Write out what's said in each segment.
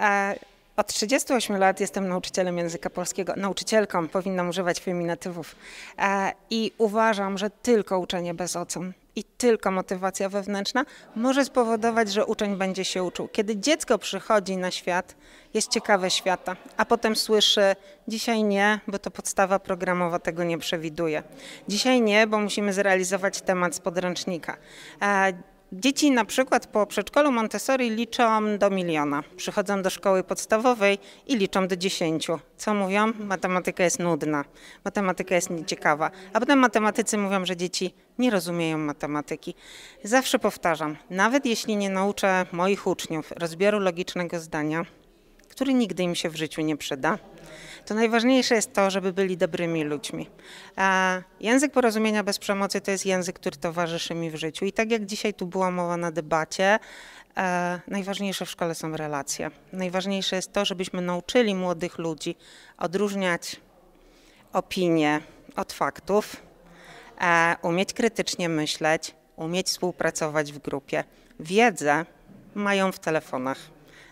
E, od 38 lat jestem nauczycielem języka polskiego, nauczycielką, powinnam używać feminatywów. I uważam, że tylko uczenie bez ocen i tylko motywacja wewnętrzna może spowodować, że uczeń będzie się uczył. Kiedy dziecko przychodzi na świat, jest ciekawe świata, a potem słyszy: Dzisiaj nie, bo to podstawa programowa tego nie przewiduje. Dzisiaj nie, bo musimy zrealizować temat z podręcznika. Dzieci na przykład po przedszkolu Montessori liczą do miliona. Przychodzą do szkoły podstawowej i liczą do dziesięciu. Co mówią? Matematyka jest nudna, matematyka jest nieciekawa. A potem matematycy mówią, że dzieci nie rozumieją matematyki. Zawsze powtarzam, nawet jeśli nie nauczę moich uczniów rozbioru logicznego zdania, który nigdy im się w życiu nie przyda, to najważniejsze jest to, żeby byli dobrymi ludźmi. A język porozumienia bez przemocy to jest język, który towarzyszy mi w życiu. I tak jak dzisiaj tu była mowa na debacie, e, najważniejsze w szkole są relacje. Najważniejsze jest to, żebyśmy nauczyli młodych ludzi odróżniać opinie od faktów, e, umieć krytycznie myśleć, umieć współpracować w grupie. Wiedzę mają w telefonach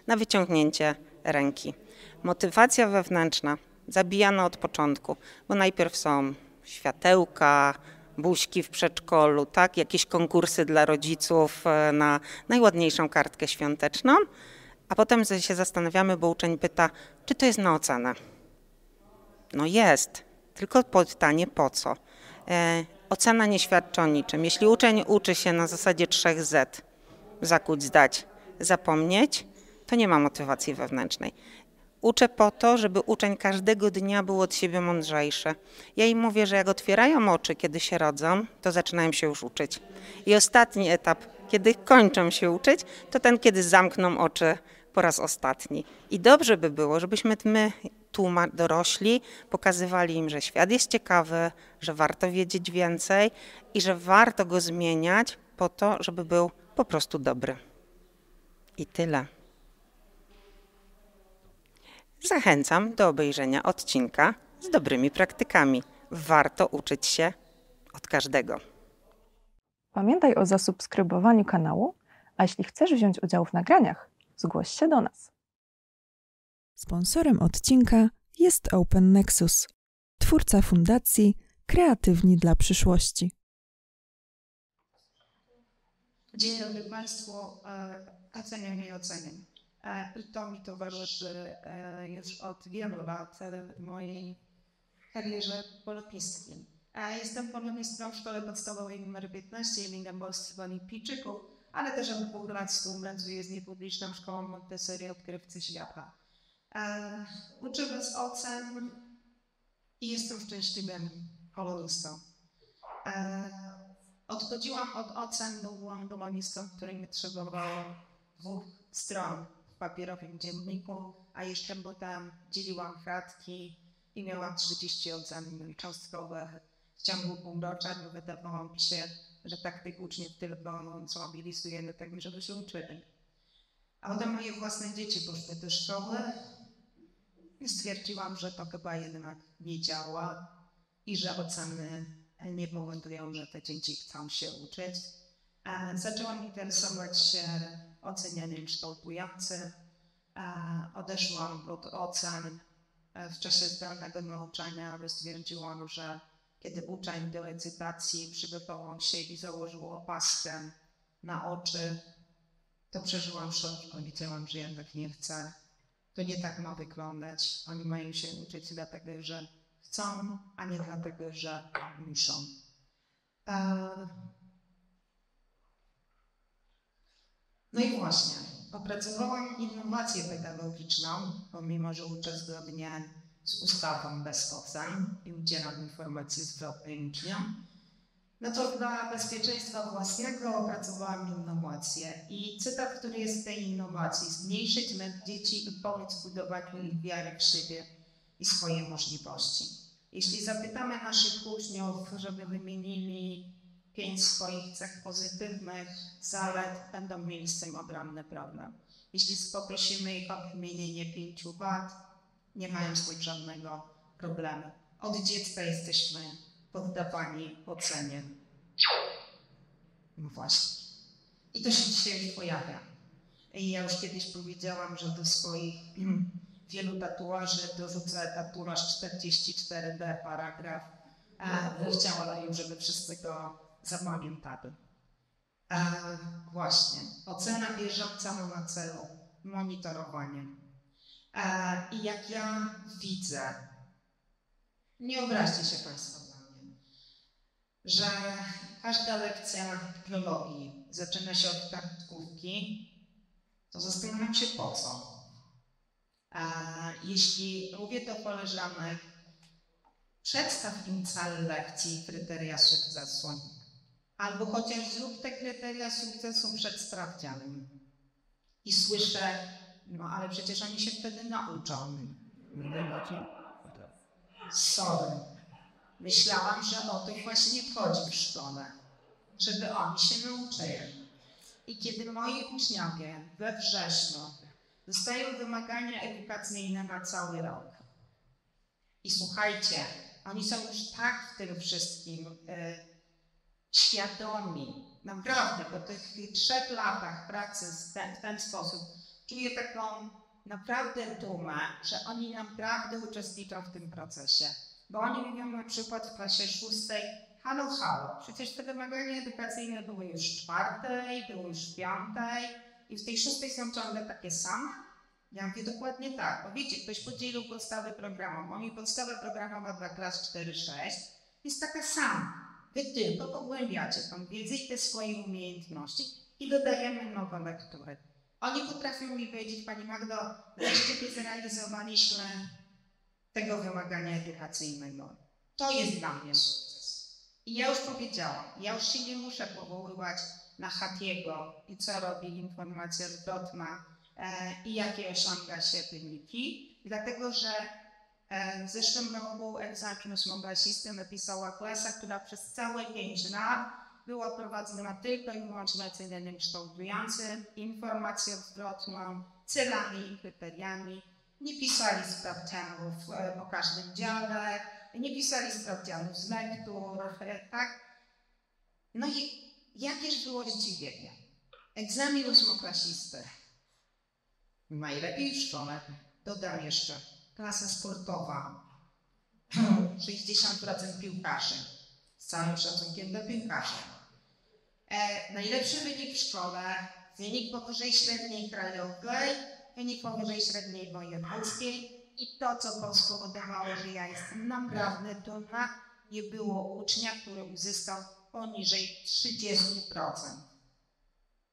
na wyciągnięcie ręki. Motywacja wewnętrzna zabijana od początku, bo najpierw są światełka, buźki w przedszkolu, tak? jakieś konkursy dla rodziców e, na najładniejszą kartkę świąteczną, a potem się zastanawiamy, bo uczeń pyta, czy to jest na ocenę. No jest, tylko pytanie po co. E, ocena nie świadczy o niczym. Jeśli uczeń uczy się na zasadzie 3 Z, zakuć, zdać, zapomnieć, to nie ma motywacji wewnętrznej. Uczę po to, żeby uczeń każdego dnia był od siebie mądrzejszy. Ja im mówię, że jak otwierają oczy, kiedy się rodzą, to zaczynają się już uczyć. I ostatni etap, kiedy kończą się uczyć, to ten, kiedy zamkną oczy po raz ostatni. I dobrze by było, żebyśmy my, tu dorośli, pokazywali im, że świat jest ciekawy, że warto wiedzieć więcej i że warto go zmieniać po to, żeby był po prostu dobry. I tyle. Zachęcam do obejrzenia odcinka z dobrymi praktykami. Warto uczyć się od każdego. Pamiętaj o zasubskrybowaniu kanału, a jeśli chcesz wziąć udział w nagraniach, zgłoś się do nas. Sponsorem odcinka jest Open Nexus, twórca fundacji Kreatywni dla przyszłości. Dzień dobry Państwu. E, oceniam i oceniam. E, to mi towarzyszy e, już od wielu lat w mojej karierze polonistki. Jestem polonistką w szkole podstawowej nr 15 imienia Bolstwa Olimpijczyków, ale też od dwóch lat współpracuję z niepubliczną szkołą Montessori Odkrywcy Świata. E, uczę bez ocen i jestem szczęśliwym polonistą. Odchodziłam od ocen, bo byłam polonistą, której mi trzeba było dwóch stron papierowym dzienniku, a jeszcze potem dzieliłam kratki i miałam 30 ocen cząstkowych w ciągu półrocza, bo wydawało mi się, że tak tych uczniów tylko zmobilizujemy tak, żeby się uczyli. A potem moje własne dzieci poszły do szkoły i stwierdziłam, że to chyba jednak nie działa i że oceny nie powodują, że te dzieci chcą się uczyć. A zaczęłam interesować się ocenianiem kształtującym. Odeszłam od ocen w czasie zdalnego nauczania, ale stwierdziłam, że kiedy uczeń do recytacji przygotował się i założył opaskę na oczy, to przeżyłam szok. Powiedziałam, że jednak nie chcę. To nie tak ma wyglądać. Oni mają się uczyć dlatego, że chcą, a nie dlatego, że muszą. No i właśnie, opracowałam innowację pedagogiczną, pomimo że uczę zgodnie z ustawą bez ocen i udzielam informacji zwrotnej uczniom. No to dla bezpieczeństwa własnego opracowałam innowację. I cytat, który jest z tej innowacji, zmniejszyć lęk dzieci i pomóc w budowaniu ich wiary w siebie i swoje możliwości. Jeśli zapytamy naszych uczniów, żeby wymienili pięć swoich cech pozytywnych, zalet będą mieli z tym ogromny problem. Jeśli poprosimy ich o wymienienie pięciu wad, nie mają z tym żadnego problemu. Od dziecka jesteśmy poddawani ocenie. No właśnie. I to się dzisiaj pojawia. I ja już kiedyś powiedziałam, że do swoich wielu tatuaży dorzucę tatuaż 44D paragraf. E, chciałabym, żeby wszyscy go zapamiętali. E, właśnie, ocena bieżąca ma na celu monitorowanie. I jak ja widzę, nie obraźcie się Państwo na mnie, że każda lekcja biologii zaczyna się od kartkówki, to zastanawiam się po co. Jeśli mówię do koleżanek, przedstaw im całe lekcji kryteria sukcesu. Albo chociaż zrób te kryteria sukcesu przed sprawdzianem. I słyszę, no ale przecież oni się wtedy nauczą. Sorry. Myślałam, że o to właśnie chodzi w szkole. Żeby oni się nauczyli. I kiedy moi uczniowie we wrześniu dostają wymagania edukacyjne na cały rok. I słuchajcie, oni są już tak w tym wszystkim e, świadomi. Naprawdę, po tych trzech latach pracy w ten, w ten sposób czuję taką naprawdę dumę, że oni naprawdę uczestniczą w tym procesie. Bo oni mówią na przykład w klasie szóstej, halo, halo, przecież te wymagania edukacyjne były już w czwartej, były już piątej i w tej szóstej są ciągle takie same. Ja mówię dokładnie tak, bo wiecie, ktoś podzielił podstawę programową i podstawa programowa dla klas 4-6 jest taka sama. Tylko pogłębiacie tą wiedzę i te swoje umiejętności i dodajemy nowe lektury. Oni potrafią mi powiedzieć, Pani Magdo, wreszcie zrealizowaliśmy tego wymagania edukacyjnego. To jest dla mnie sukces. I ja już powiedziałam, ja już się nie muszę powoływać na Hatiego i co robi informacja zwrotna e, i jakie osiąga się wyniki, dlatego że w zeszłym roku egzamin ósmoklasisty napisała klasa, która przez całe pięć lat była prowadzona tylko i wyłącznie oceniem kształtującym, informacją zwrotną, celami i kryteriami. Nie pisali sprawdzianów e, po każdym dziale, nie pisali sprawdzianów z lektur, e, tak? No i jakież było zdziwienie. Egzamin ósmoklasisty. Najlepiej w szkole. Dodam jeszcze. Klasa sportowa. 60% piłkarzy. Z całym szacunkiem dla piłkarzy. E, najlepszy wynik w szkole. Wynik powyżej średniej krajowej. Wynik powyżej średniej wojewódzkiej. I to, co spowodowało, że ja jestem naprawdę dumna, nie było ucznia, który uzyskał poniżej 30%.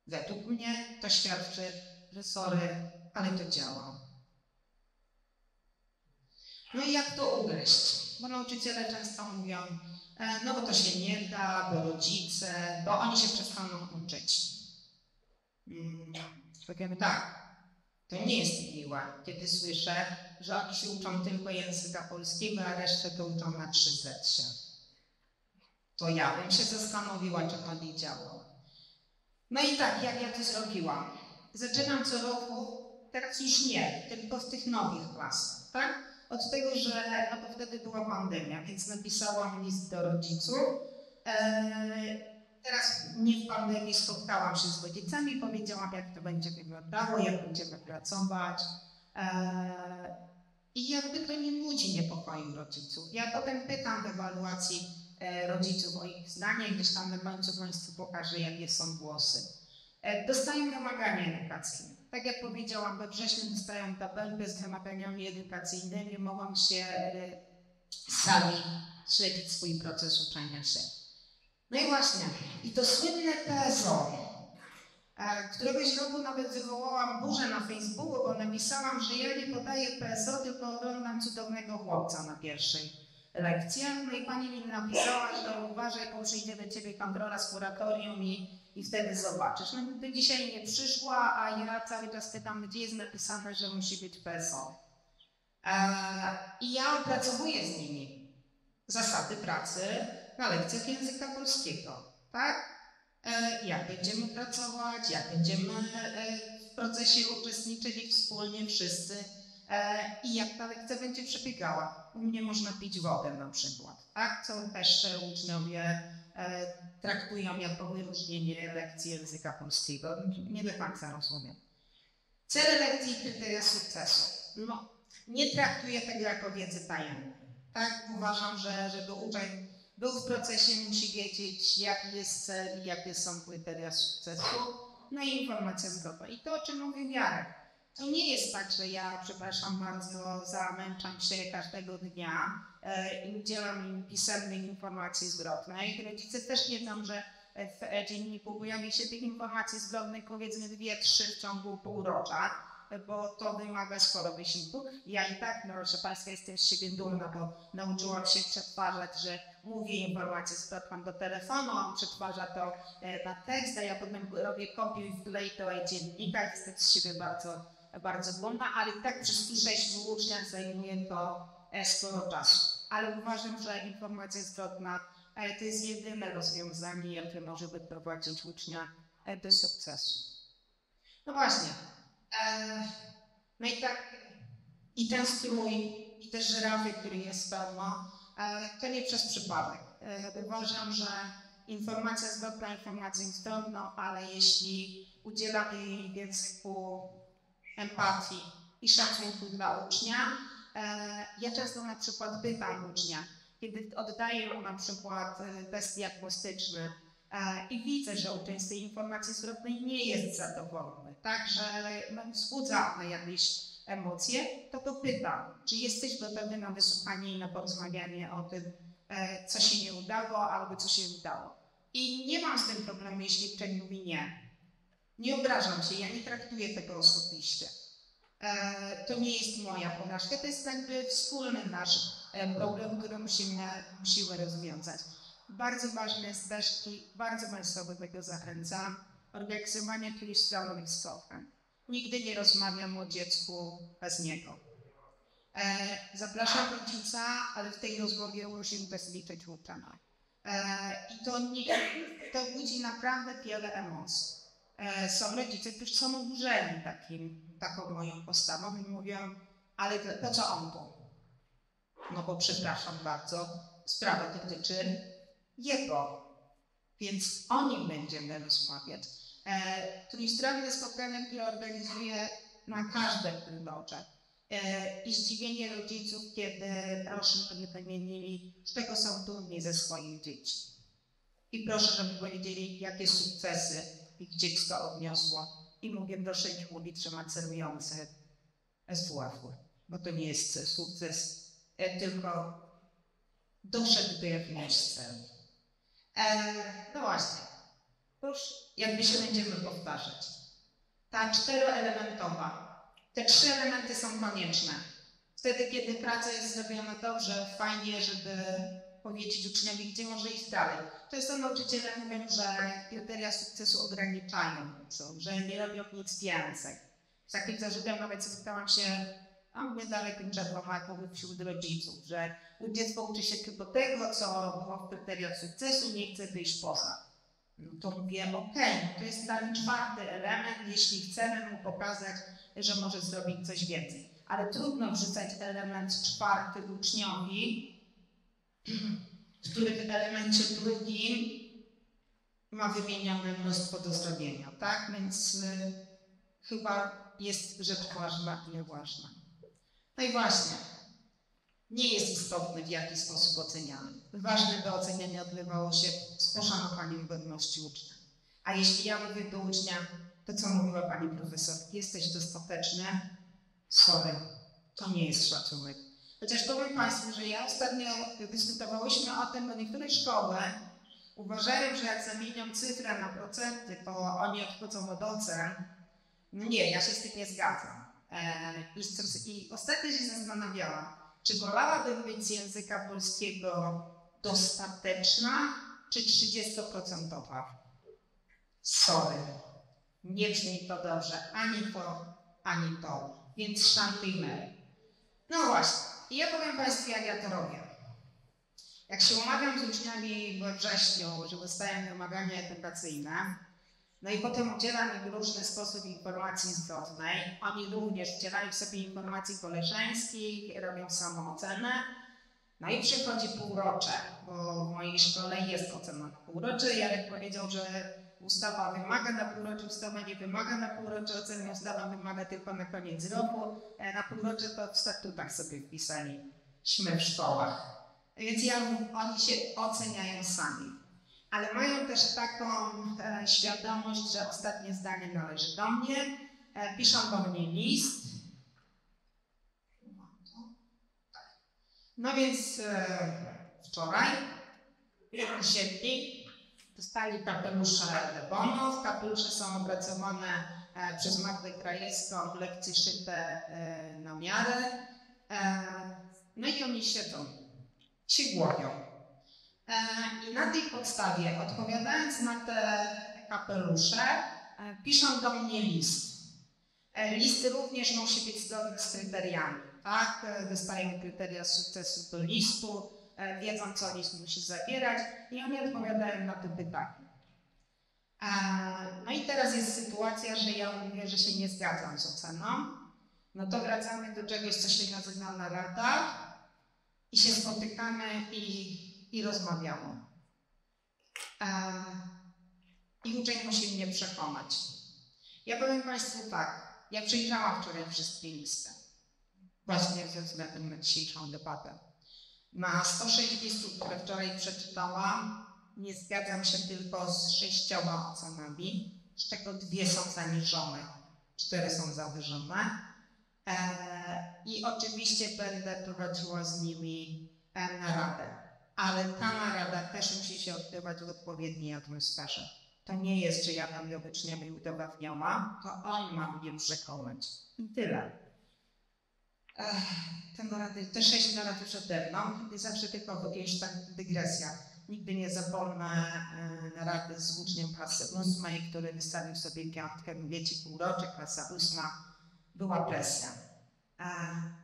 Według mnie to świadczy, że sorry, ale to działa. No i jak to ugryźć? Bo nauczyciele często mówią, e, no bo to się nie da, bo rodzice, bo oni się przestaną uczyć. Powiemy tak, to nie jest miłe, kiedy słyszę, że oni się uczą tylko języka polskiego, a resztę to uczą na 3 się. To ja bym się zastanowiła, czy to nie działa. No i tak, jak ja to zrobiłam? Zaczynam co roku, teraz już nie, tylko w tych nowych klasach, tak? Od tego, że no to wtedy była pandemia, więc napisałam list do rodziców. Eee, teraz nie w pandemii spotkałam się z rodzicami, powiedziałam, jak to będzie wyglądało, jak będziemy pracować. Eee, I jakby to nie budzi niepokoju rodziców. Ja potem pytam w ewaluacji e, rodziców o ich zdanie, gdyż tam na końcu Państwu pokażę, jakie są głosy. E, dostają wymagania edukacyjne. Tak jak powiedziałam, we wrześniu dostają tabelkę z wymaganiami edukacyjnymi, mogą się e, sami śledzić swój proces uczenia się. No i właśnie, i to słynne PSO, e, któregoś roku nawet wywołałam burzę na Facebooku, bo napisałam, że ja nie podaję PSO, tylko oglądam cudownego chłopca na pierwszej lekcji. No i pani mi napisała, że uważaj, bo przyjdzie do ciebie kontrola z kuratorium i, i wtedy zobaczysz. No to dzisiaj nie przyszła, a ja cały czas pytam, gdzie jest napisane, że musi być PSO. E, I ja opracowuję z nimi zasady pracy na lekcjach języka polskiego, tak? E, jak będziemy pracować, jak będziemy e, w procesie uczestniczyli wspólnie wszyscy i jak ta lekcja będzie przebiegała. U mnie można pić wodę na przykład, tak? Co też uczniowie traktują jako wyróżnienie lekcji języka polskiego. Nie do końca rozumiem. Cele lekcji i kryteria sukcesu. No, nie traktuję tego jako wiedzy tajemnej. Tak, uważam, że żeby uczeń był w procesie, musi wiedzieć, jaki jest cel i jakie są kryteria sukcesu. No i informacja zwrotna. I to, o czym mówi Jarek. To nie jest tak, że ja, przepraszam bardzo, zamęczam się każdego dnia e, i udzielam im pisemnej informacji zwrotnej. Rodzice też wiedzą, że w dzienniku pojawi się tych informacji zwrotnych powiedzmy dwie, trzy w ciągu półrocza, bo to wymaga sporo wysiłku. Ja i tak, no, proszę Państwa, jestem z siebie dumna, bo nauczyłam się przetwarzać, że mówię informację zwrotną do telefonu, on przetwarza to e, na tekst, a ja potem robię kopiuj w wklej to dziennika, jestem z siebie bardzo, bardzo dumna, ale i tak przez 6 uczniach zajmuje to e, sporo czasu. Ale uważam, że informacja zwrotna ale to jest jedyne rozwiązanie, jakie może wyprowadzić ucznia e, do sukcesu. No właśnie. E, no i tak, i ten strój, i te żyrafy, który jest pełno, e, to nie przez przypadek. E, uważam, że informacja zwrotna informacją zwrotną, ale jeśli udzielamy jej języku empatii i szacunku dla ucznia, e, ja często na przykład pytam ucznia, kiedy oddaję mu na przykład e, test diagnostyczny e, i widzę, że uczeń z tej informacji zwrotnej nie jest zadowolony, tak, że wzbudza na jakieś emocje, to to pytam, czy jesteś gotowy na wysłuchanie i na porozmawianie o tym, co się nie udało albo co się udało. I nie mam z tym problemu, jeśli uczeń mówi nie. Nie obrażam się, ja nie traktuję tego osobiście. To nie jest moja porażka, to jest jakby wspólny nasz problem, który musimy, musimy rozwiązać. Bardzo ważne jest też i bardzo Państwa do tego zachęcam, organizowanie trójstronnych spotkań. Nigdy nie rozmawiam o dziecku bez niego. E, zapraszam rodzica, ale w tej rozmowie musimy też liczyć. E, I to, nie, to budzi naprawdę wiele emocji. E, są rodzice, którzy są oburzeni takim, taką moją postawą i mówią, ale to, to co on tu? no bo przepraszam bardzo, sprawa dotyczy jego, więc o nim będziemy rozmawiać. E, trójstronne spotkania, które na każde wyborcze. E, I zdziwienie rodziców, kiedy proszę, żeby wymienili, z czego są dumni ze swoich dzieci. I proszę, żeby powiedzieli, jakie sukcesy ich dziecko odniosło. I proszę nie mówić, że ma celujące SWF-u, bo to nie jest sukces E, tylko doszedł do jakiegoś celu. E, no właśnie, już jakby się będziemy powtarzać. Ta czteroelementowa, te trzy elementy są konieczne. Wtedy, kiedy praca jest zrobiona dobrze, fajnie, żeby powiedzieć uczniowi, gdzie może iść dalej. Często nauczyciele mówią, że kryteria sukcesu ograniczają, że nie robią nic więcej. Z takim zarzutem nawet spotkałam się a mnie dalej tym czerwonakowy wśród rodziców, że dziecko uczy się tylko tego, co było w kryteriach sukcesu, nie chce wyjść poza. No to mówię, okej, okay, to jest ten czwarty element, jeśli chcemy mu pokazać, że może zrobić coś więcej. Ale trudno wrzucać element czwarty uczniowi, w elemencie drugim ma wymienione mnóstwo do zrobienia, tak? Więc y, chyba jest rzecz ważna i nieważna. No i właśnie, nie jest istotny, w jaki sposób oceniamy. Ważne, by ocenianie odbywało się z poszanowaniem godności ucznia. A jeśli ja mówię do ucznia, to co mówiła pani profesor, jesteś dostateczny, sorry, to nie jest szacunek. Chociaż powiem Państwu, że ja ostatnio dyskutowałyśmy o tym, bo niektóre szkoły uważają, że jak zamienią cyfrę na procenty, to oni odchodzą od ocen. No nie, ja się z tym nie zgadzam. E, I ostatnio się zastanawiałam, czy wolałabym być z języka polskiego dostateczna, czy 30%? Sorry. Nie brzmi to dobrze, ani to, ani to. Więc szantujmy. No właśnie. I ja powiem Państwu, jak ja to robię. Jak się umawiam z uczniami we wrześniu, że dostaję wymagania edukacyjne, no i potem udzielam im w różny sposób informacji zwrotnej. Oni również udzielają sobie informacji koleżeńskich, robią samoocenę. No i przychodzi półrocze, bo w mojej szkole jest ocena półrocze. Jarek powiedział, że ustawa wymaga na półrocze, ustawa nie wymaga na półrocze oceny, ustawa wymaga tylko na koniec roku. E, Na półrocze to w statutach sobie wpisaliśmy w szkołach. Więc ja, oni się oceniają sami. Ale mają też taką e, świadomość, że ostatnie zdanie należy do mnie. E, piszą do mnie list. No więc e, wczoraj usiedli, dostali kapelusze bonów. Kapelusze są opracowane e, przez Magdę Krajewską w lekcji szyte e, na miarę. E, no i oni siedzą, się głowią. I na tej podstawie, odpowiadając na te kapelusze, piszą do mnie list. Listy również musi być zgodne z kryteriami. Tak, dostajemy kryteria sukcesu do listu, wiedzą, co list musi zawierać i oni odpowiadają na te pytania. E, No i teraz jest sytuacja, że ja mówię, że się nie zgadzam z oceną. No to wracamy do czegoś, co się nazywa narada i się spotykamy i, i rozmawiamy. E, I uczeń musi mnie przekonać. Ja powiem Państwu tak, ja przejrzałam wczoraj wszystkie listy, właśnie ze względu na dzisiejszą debatę. Na 106 listów, które wczoraj przeczytałam, nie zgadzam się tylko z sześcioma ocenami, z czego dwie są zaniżone, cztery są zawyżone. E, I oczywiście będę prowadziła z nimi e, naradę. Ale ta narada też musi się odbywać w odpowiedniej atmosferze. To nie jest, że ja będę wybrzmiała i udowadniała, to on ma mnie przekonać. I tyle. Ech, te, narady, te sześć narad przede mną, i zawsze tylko jakieś tak dygresja. Nigdy nie zapomnę e, narady z uczniem klasy ósmej, który wystawił sobie piątkę, wiecie, półrocze, klasa ósma, była presja. E,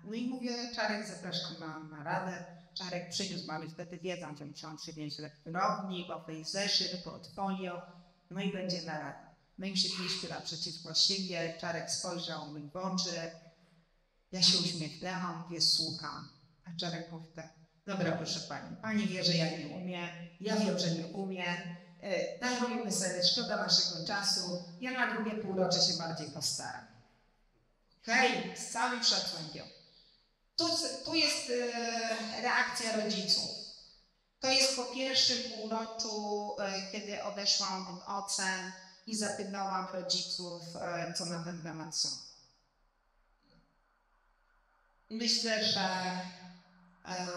no i mówię, Czarek, zapraszam na naradę. Czarek przyniósł, mamy wtedy wiedzą, że muszą przynieść lektorownik, owej zeszyt, portfolio, no i będzie narada. My im siedliśmy naprzeciwko siebie, Czarek spojrzał mi w oczy, ja się uśmiechnęłam, mówię, słucham. A Czarek mówi tak, dobra proszę Pani, Pani wie, że ja nie umiem, ja wiem, że nie umiem, e, darujmy sobie, szkoda naszego czasu, ja na drugie półrocze się bardziej postaram. Hej, z całym szacunkiem. Tu, tu jest e, reakcja rodziców. To jest po pierwszym półroczu, e, kiedy odeszłam od ocen i zapytałam rodziców, e, co na ten temat są. Myślę, że e,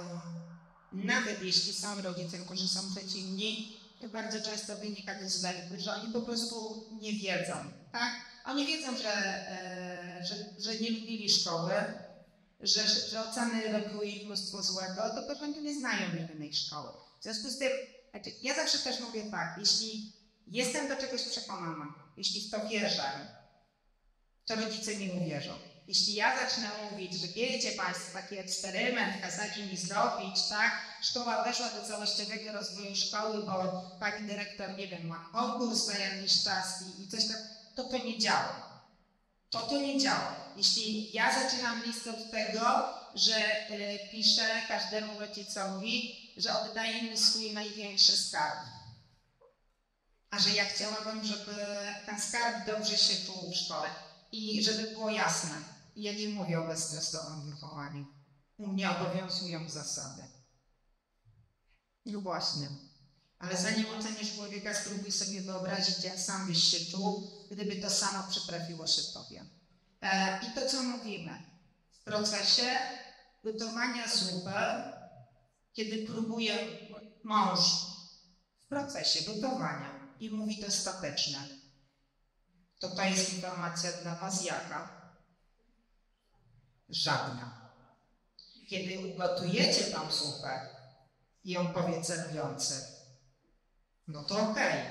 nawet jeśli są rodzice, którzy są przeciwni, to bardzo często wynika to z tego, że oni po prostu nie wiedzą. Tak? Oni wiedzą, że, e, że, że nie lubili szkoły, że, że oceny robiły im mnóstwo złego, to prostu nie znają innej szkoły. W związku z tym, znaczy, ja zawsze też mówię tak, jeśli jestem do czegoś przekonana, jeśli w to wierzę, to rodzice nie uwierzą. Jeśli ja zacznę mówić, że wiecie Państwo, taki eksperyment kazali mi zrobić, tak, szkoła weszła do całościowego rozwoju szkoły, bo pani dyrektor, nie wiem, ma konkurs na jakiś czas i, i coś tak, to to nie działa. To to nie działa. Jeśli ja zaczynam listę od tego, że e, piszę każdemu rodzicowi, że oddaję mi swój największy skarb, a że ja chciałabym, żeby ten skarb dobrze się czuł w szkole. I żeby było jasne, ja nie mówię o bezstresowym wychowaniu. U mnie obowiązują zasady. No właśnie. Ale zanim ocenisz człowieka, spróbuj sobie wyobrazić, jak sam byś się czuł, gdyby to samo przytrafiło się tobie. E, I to, co mówimy w procesie gotowania zupy, kiedy próbuje mąż w procesie gotowania i mówi to ostateczne, to to jest informacja dla Was jaka? Żadna. Kiedy ugotujecie tą zupę i on powie celujący, no to okej.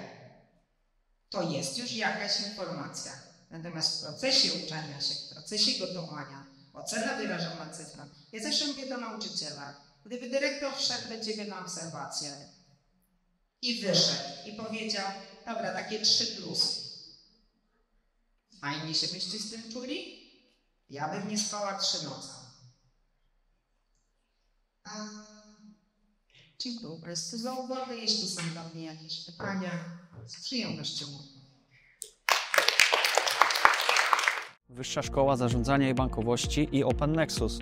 To jest już jakaś informacja. Natomiast w procesie uczenia się, w procesie gotowania, ocena wyrażona cyfrą. Ja zawsze mówię do nauczyciela, gdyby dyrektor wszedł do ciebie na obserwację i wyszedł i powiedział, dobra, takie trzy plusy. Fajnie się byście z tym czuli? Ja bym nie spała trzy noce. A... Dziękuję bardzo za uwagę. Jeśli są dla mnie jakieś pytania, z przyjemnością. Wyższa Szkoła Zarządzania i Bankowości i Open Nexus.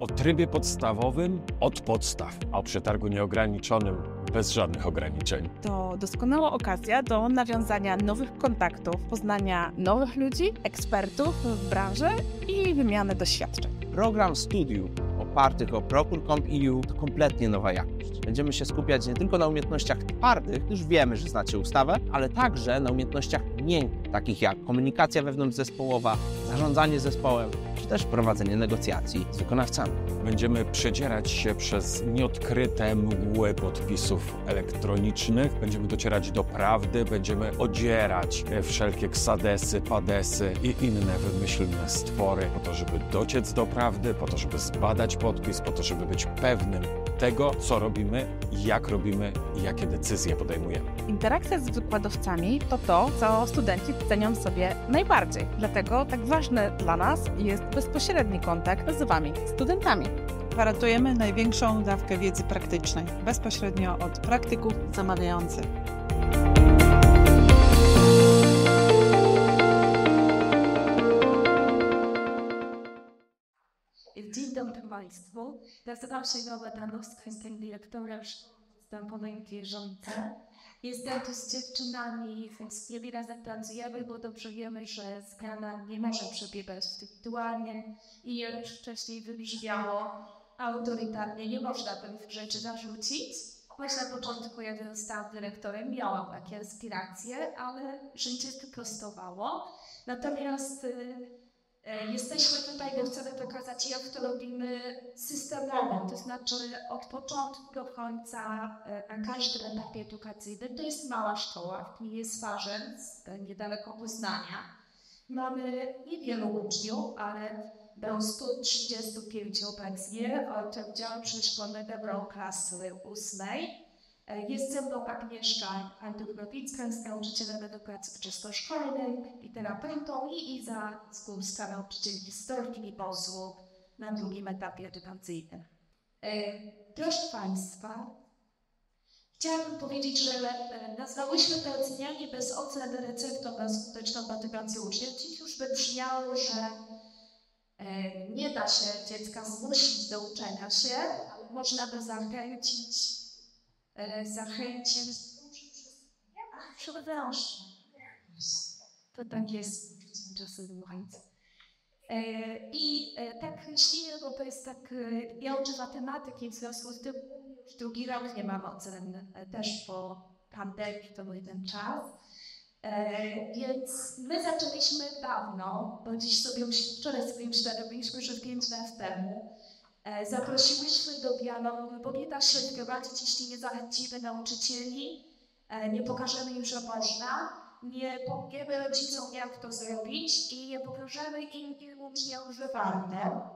O trybie podstawowym od podstaw, a o przetargu nieograniczonym bez żadnych ograniczeń. To doskonała okazja do nawiązania nowych kontaktów, poznania nowych ludzi, ekspertów w branży i wymiany doświadczeń. Program studiów opartych o Procure.com.eu to kompletnie nowa jakość. Będziemy się skupiać nie tylko na umiejętnościach twardych, już wiemy, że znacie ustawę, ale także na umiejętnościach miękkich, takich jak komunikacja wewnątrzzespołowa, zarządzanie zespołem, czy też prowadzenie negocjacji z wykonawcami. Będziemy przedzierać się przez nieodkryte mgły podpisów elektronicznych, będziemy docierać do prawdy, będziemy odzierać wszelkie ksadesy, padesy i inne wymyślne stwory po to, żeby dociec do prawdy, po to, żeby zbadać podpis, po to, żeby być pewnym tego, co robimy, jak robimy i jakie decyzje podejmujemy. Interakcja z wykładowcami to to, co studenci cenią sobie najbardziej. Dlatego tak ważny dla nas jest bezpośredni kontakt z Wami, studentami. Gwarantujemy największą dawkę wiedzy praktycznej, bezpośrednio od praktyków zamawiających. Dzień dobry Państwu. Nazywam się Nowa Danowska, jestem dyrektorem Stępowej Wierzące. Jestem tu z dziewczynami, więc razem pracujemy, bo dobrze wiemy, że zmiana nie może przebiegać indywidualnie i już wcześniej wybrzmiało, autorytarnie nie można pewnych rzeczy zarzucić. Choć na początku, jak zostałam dyrektorem, miałam takie aspiracje, ale życie wyprostowało. Natomiast y, Jesteśmy tutaj, bo chcemy pokazać, jak to robimy systemowo, to znaczy od początku do końca e, na każdym etapie edukacyjnym. To jest mała szkoła w gminie Swarzędz, e, niedaleko Poznania. Mamy niewielu uczniów, ale do 135 obecnie, od oddziału przedszkolnego klasy ósmej. Jest ze mną Agnieszka Antykropicka, jest nauczycielem edukacji wczesnoszkolnej i terapeutą i Iza Skórska, nauczyciel historii i pozwu na drugim etapie edukacyjnym. E, proszę Państwa, chciałabym powiedzieć, że e, nazwałyśmy to ocenianie bez ocen receptą na skuteczną motywację uczniów. Już by brzmiało, że e, nie da się dziecka zmusić do uczenia się, ale można by zachęcić zachęcić przepraszam. To tak jest czasem mówiąc. I tak myślimy, bo to jest tak, ja uczę matematyki, w związku z tym już drugi rok nie mam ocen, też po pandemii to był ten czas. Więc my zaczęliśmy dawno, bo dziś sobie wczoraj sobie uświadomiliśmy, że pięć lat temu E, zaprosiłyśmy do dialogu, bo nie da się prowadzić, jeśli nie zachęcimy nauczycieli, e, nie pokażemy im, że można, nie powiemy rodzicom, jak to zrobić i nie pokażemy im ilmu nieużywane.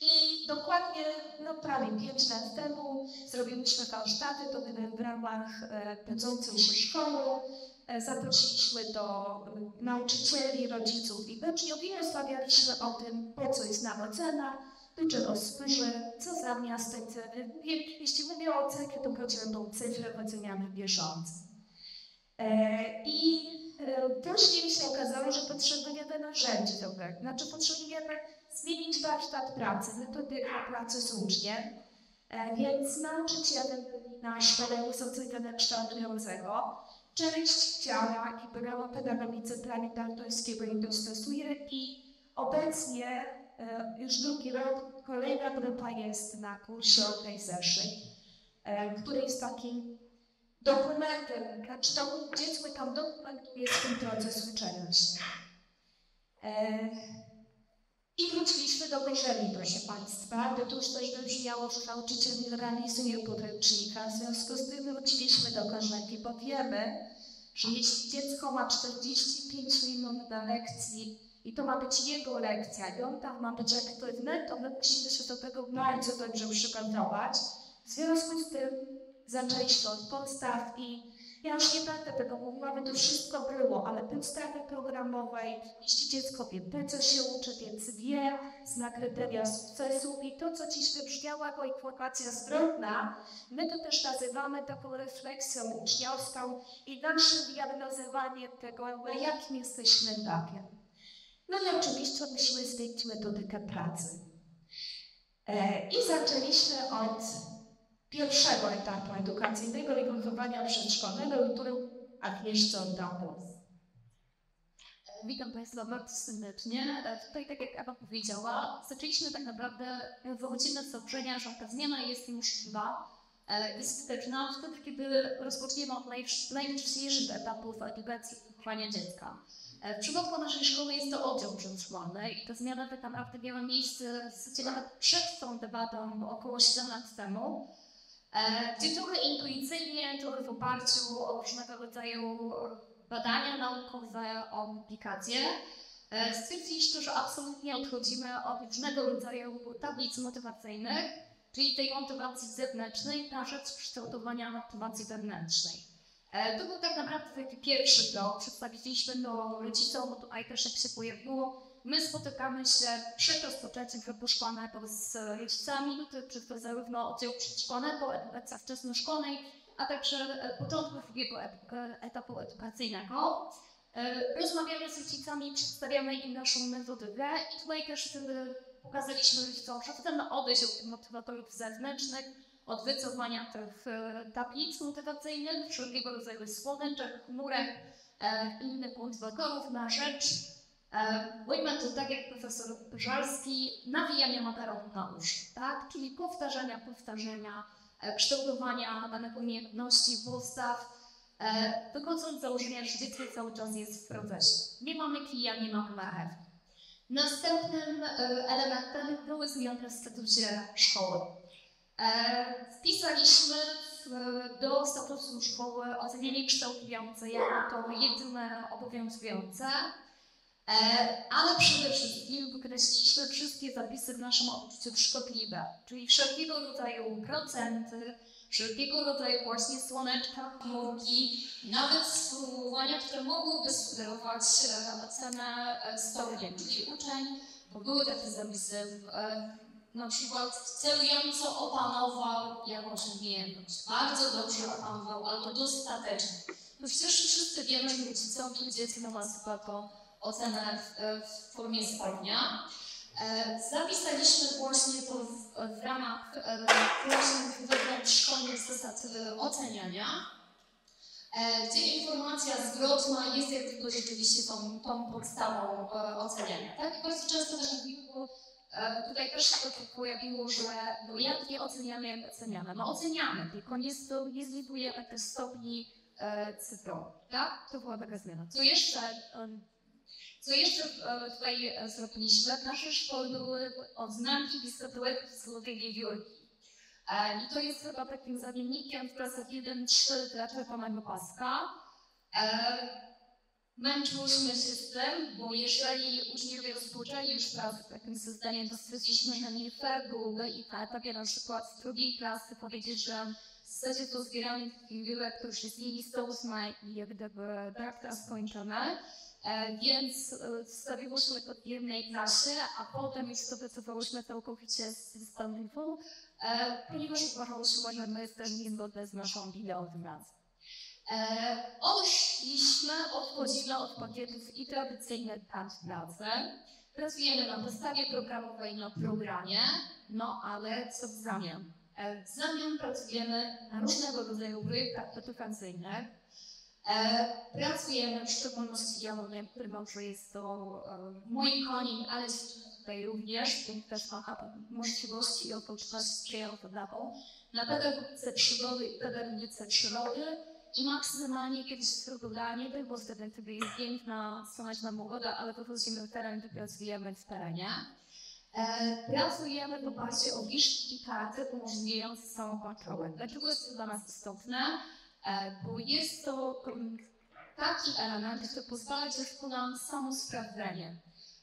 I dokładnie, no prawie pięć lat temu zrobiliśmy warsztaty, to były w ramach e, pędzącej się szkoły. E, zaprosiliśmy do nauczycieli, rodziców i uczniów i rozmawialiśmy o tym, po co jest nam ocena, czego słyszę, co zamiast tej ceny. Jeśli mówię o cenie, to chodzi o cyfrę, oceniamy bieżąco. E, I e, później się okazało, że potrzebujemy narzędzi dobrego. Znaczy potrzebujemy zmienić warsztat pracy, metodykę pracy z uczniem. E, więc nauczycielem na szkole socjalnego kształtującego część działa i programa pedagogice planie Daltońskiego i dostosuje i obecnie już drugi rok kolejna grupa jest na kursie o tej zeszłej, który jest takim dokumentem, znaczy to dziecko tam dokumentuje swój proces uczenia się. E, I wróciliśmy do Wyżeli, proszę Państwa. Otóż to już brzmiało, że nauczyciel nie realizuje podręcznika. W związku z tym wróciliśmy do konwencji, bo wiemy, że jeśli dziecko ma 45 minut na lekcji i to ma być jego lekcja i on tam ma być aktywny, to my musimy się do tego bardzo dobrze przygotować. W związku z tym zaczęliśmy od podstaw i ja już nie będę tego mówiła, bo to wszystko było, ale podstawy programowej, jeśli dziecko wie, po co się uczy, więc wie, zna kryteria sukcesu i to, co Ci wybrzmiało jako informacja zwrotna, my to też nazywamy taką refleksją uczniowską i dalszym diagnozowaniem tego, jakim jesteśmy etapie. No i oczywiście musimy zdjąć metodykę pracy. E, I zaczęliśmy od pierwszego etapu edukacyjnego wychowania przedszkolnego, którym Agnieszce oddam głos. Witam Państwa bardzo serdecznie. E, Tutaj, tak jak Ewa powiedziała, zaczęliśmy tak naprawdę, wychodzimy z założenia, że ta zmiana jest niemożliwa, e, jest skuteczna wtedy, kiedy rozpoczniemy od najwcześniejszych etapów edukacji i wychowania dziecka. E, W przypadku naszej szkoły jest to oddział przedszkolny i ta zmiana tak naprawdę miała miejsce nawet przed tą debatą około 7 lat temu, e, gdzie trochę intuicyjnie, trochę w oparciu o różnego rodzaju badania naukowe, o publikacje, e, stwierdziliśmy, że absolutnie odchodzimy od różnego rodzaju tablic motywacyjnych, czyli tej motywacji zewnętrznej na rzecz kształtowania motywacji wewnętrznej. E, To był tak naprawdę taki pierwszy krok. Przedstawiliśmy to rodzicom, bo tutaj też jak się pojawiło, my spotykamy się przed rozpoczęciem kroku szkolnego z rodzicami, to czy zarówno oddziału przedszkolnego, edukacja wczesnoszkolnej, a także e, początku drugiego et- etapu edukacyjnego. E, Rozmawiamy z rodzicami, przedstawiamy im naszą metodykę i tutaj też pokazaliśmy rodzicom, że chcemy odejść od motywatorów zewnętrznych, od wycofania tych tablic motywacyjnych, wszelkiego rodzaju słoneczek, chmurek e, innych motywatorów na rzecz, e, ujmę to tak jak profesor Pyżalski, nawijania makaronu na uszy, tak? czyli powtarzania, powtarzania, e, kształtowania danych umiejętności, postaw, e, wychodząc z założenia, że dziecko cały czas jest w procesie. Nie mamy kija, nie mamy marchew. Następnym e, elementem były zmiany w statucie szkoły. E, Wpisaliśmy w- do statusu szkoły ocenienie kształtujące jako to jedyne obowiązujące, e, ale przede wszystkim wykreśliliśmy wszystkie zapisy w naszym odczuciu szkodliwe, czyli wszelkiego rodzaju procenty, wszelkiego rodzaju właśnie słoneczka, chmurki, nawet sformułowania, które mogłyby sugerować ocenę e, stołkiem, czyli uczeń, bo były takie zapisy, e, na przykład celująco opanował jakąś umiejętność, bardzo dobrze opanował, albo dostatecznie. No przecież wszyscy wiemy, że rodzicom, że dziecko ma chyba to ocenę w, w formie stopnia. E, Zapisaliśmy właśnie to w, w ramach e, właśnie wewnątrz zasad e, oceniania, e, gdzie informacja zwrotna jest jak tylko rzeczywiście tą, tą podstawą oceniania. Tak? I bardzo często też mówiło, e, tutaj też się to pojawiło, że no jak nie oceniamy, jak oceniamy. No oceniamy, tylko nie, nie zlikwidujemy też stopni e, cyfrowych. Tak? To była taka zmiana. Co jeszcze? co jeszcze e, tutaj e, zrobiliśmy? Nasze szkoły były odznaki z złotej wiewiórki. E, I to jest chyba takim zamiennikiem w klasach 1-3 dla Czerwonego Paska. E, Męczyłyśmy się z tym, bo jeżeli uczniowie rozpoczęli już pracę takim systemie, to stwierdziliśmy, że nie fair byłoby i na etapie na przykład z drugiej klasy powiedzieć, że w zasadzie to zbieranie takich wiórek to już jest jej ósma i jak gdyby praktyka skończona. E, więc e, wstawiłyśmy to w jednej klasie, a potem już to wycofałyśmy całkowicie z systemu, e, ponieważ uważałyśmy, że my jesteśmy niezgodne z naszą wideowyrazą. E, odeszliśmy, odchodzimy od pakietów i tradycyjnych kart pracy. Pracujemy na podstawie programowej na programie, no ale co w zamian? E, w zamian pracujemy na różnego rodzaju projektach edukacyjnych. E, pracujemy w szczególności ja mówię, chyba, że jest to e, mój konik, ale tutaj również, więc też ma możliwości i okoliczności sprzyjające dawą. Na pedagogice przyrody i pedagogice przyrody i maksymalnie kiedyś strukturalnie, bo wtedy wtedy jest piękna, słoneczna pogoda, ale wychodzimy w teren, pracujemy w terenie. E, pracujemy w oparciu o i karty umożliwiające samą kontrolę. Dlaczego jest to dla nas istotne? E, bo jest to taki element, który pozwala dziecku na samo sprawdzenie.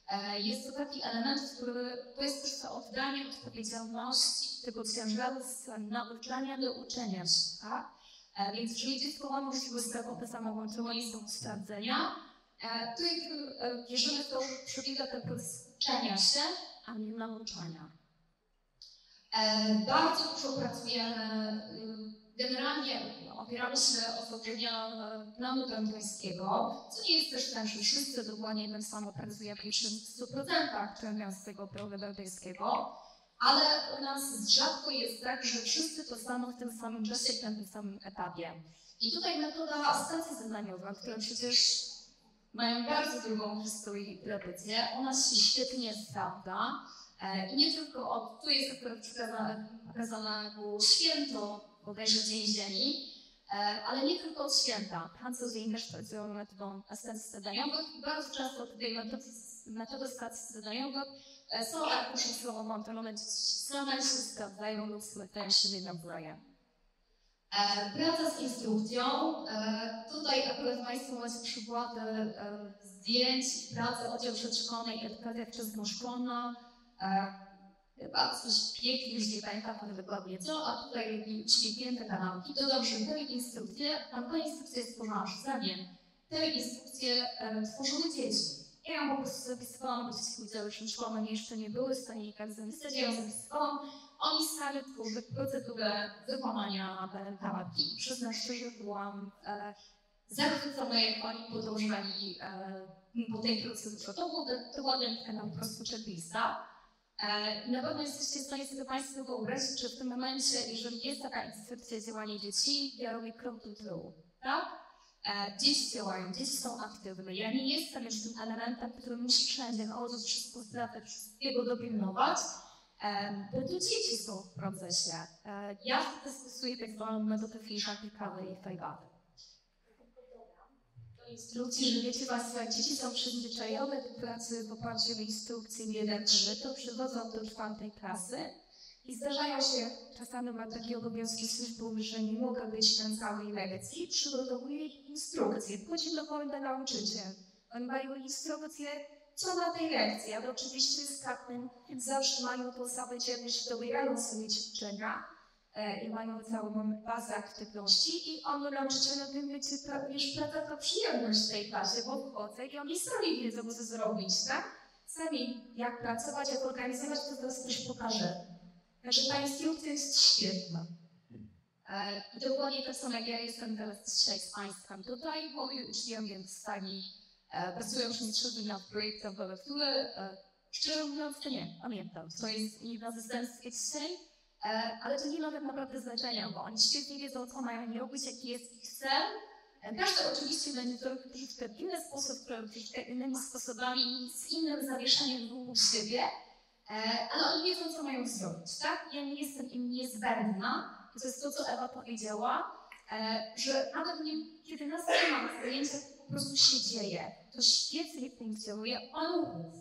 E, Jest to taki element, który to jest też to oddanie odpowiedzialności tego ciężaru z nauczania do uczenia się. Tak? E, Więc dziecko ma możliwość tego samego jest do sprawdzenia, jakby e, bierzemy to przebiega tego uczenia się, a nie nauczania. E, bardzo dużo pracujemy, y, generalnie opieramy się o tworzenia planu bałtyckiego, co nie jest też tak, że wszyscy dokładnie tak samo pracują w 100% czerpia z tego planu bałtyckiego, ale u nas rzadko jest tak, że wszyscy to samo w tym samym czasie, na tym samym etapie. I tutaj metoda stacji zadaniowa, która przecież mają bardzo długą historię i tradycję, ona się świetnie sprawdza. E, nie tylko od, tu jest akurat pokazane, było święto, bodajże Dzień Ziemi, ale nie tylko od święta. Francuzi też pracują metodą stacji zadaniowych. Bardzo często tutaj metody, metody stacji zadaniowych e, są arkusze słowo montowane, same się sprawdzają lub spłytają się nawzajem. E, praca z instrukcją. E, tutaj akurat Państwo macie przykłady e, zdjęć pracy oddział przedszkolnej, edukacja wczesnoszkolna. Chyba coś pięknie, już nie pamiętam ale dokładnie co, a tutaj świetne kanałki. To dobrze, te instrukcje, a ta instrukcja jest poważna, zdaniem. Te instrukcje tworzyły dzieci. Ja ją po prostu zapisywałam, bo dzieci udziały przedszkolne jeszcze nie były w stanie ich zapisać, ja ją zapisywałam. Oni stali tworzyć procedurę wykonania terapii. Przyznam szczerze, byłam e, zachwycona, jak oni podążali e, po tej procedurze. To był dokładnie taka po prostu checklista. E, na pewno jesteście w stanie sobie Państwo wyobrazić, że w tym momencie, jeżeli jest taka instrukcja działania dzieci, ja robię krok do tyłu, tak? E, dzieci działają, dzieci są aktywne. Ja nie jestem już tym elementem, który musi wszędzie chodzić, wszystko sprawdzać, wszystkiego dopilnować, bo to dzieci są w procesie. E, ja stosuję tak zwaną metodę Fisza, Picard i Feigaty. Do instrukcji, że wiecie Państwo, dzieci są przyzwyczajone do pracy w oparciu o instrukcję jeden to przychodzą do czwartej klasy i zdarzają się, czasami mam takie obowiązki służbowe, że nie mogę być na całej lekcji, przygotowuję instrukcję, później do nauczyciel. Oni mają instrukcję, co na tej lekcji, ale oczywiście z każdym zawsze mają tą samą dzielność, dobierają sobie ćwiczenia e, i mają całą bazę aktywności i ono nauczyciele tym wiecie, już praca to przyjemność w tej klasie, bo wchodzę i oni sami wiedzą, co zrobić, tak? Sami jak pracować, jak organizować, to teraz też pokażę. Także ta instrukcja jest świetna. E, dokładnie to samo jak ja jestem teraz dzisiaj z Państwem tutaj, bo już nie wiem, sami E, pracują już mistrzowie nad projektem które e, szczerze mówiąc to nie pamiętam. To jest ich asystenckie dzisiaj, e, ale to nie ma tak naprawdę znaczenia, bo oni świetnie wiedzą, co mają robić, jaki jest ich cel. Każdy oczywiście będzie to robić w inny sposób, innymi sposobami, z innym zawieszeniem wokół siebie, ale oni wiedzą, co mają zrobić, tak? Ja nie jestem im niezbędna, to jest to, co Ewa powiedziała, że nawet nie, kiedy nas nie ma na zajęciach, po prostu się dzieje. To świetnie funkcjonuje paluchów.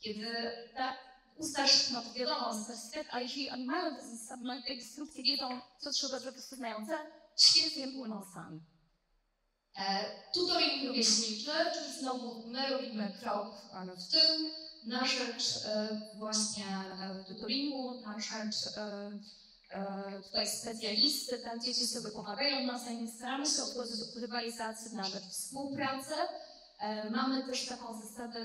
Kiedy ta ustasz no wiadomo, uniwersytet, a jeśli oni mają te instrukcje, wiedzą, co trzeba zrobić znające, świetnie płyną sami. E, tutoring rówieśniczy, czyli znowu my robimy krok w tym, na rzecz e, właśnie e, tutoringu, na rzecz e, e, tutaj specjalisty, tam dzieci sobie pomagają nawzajem, staramy się o rywalizację, nawet współpracę. E, mamy też taką zasadę,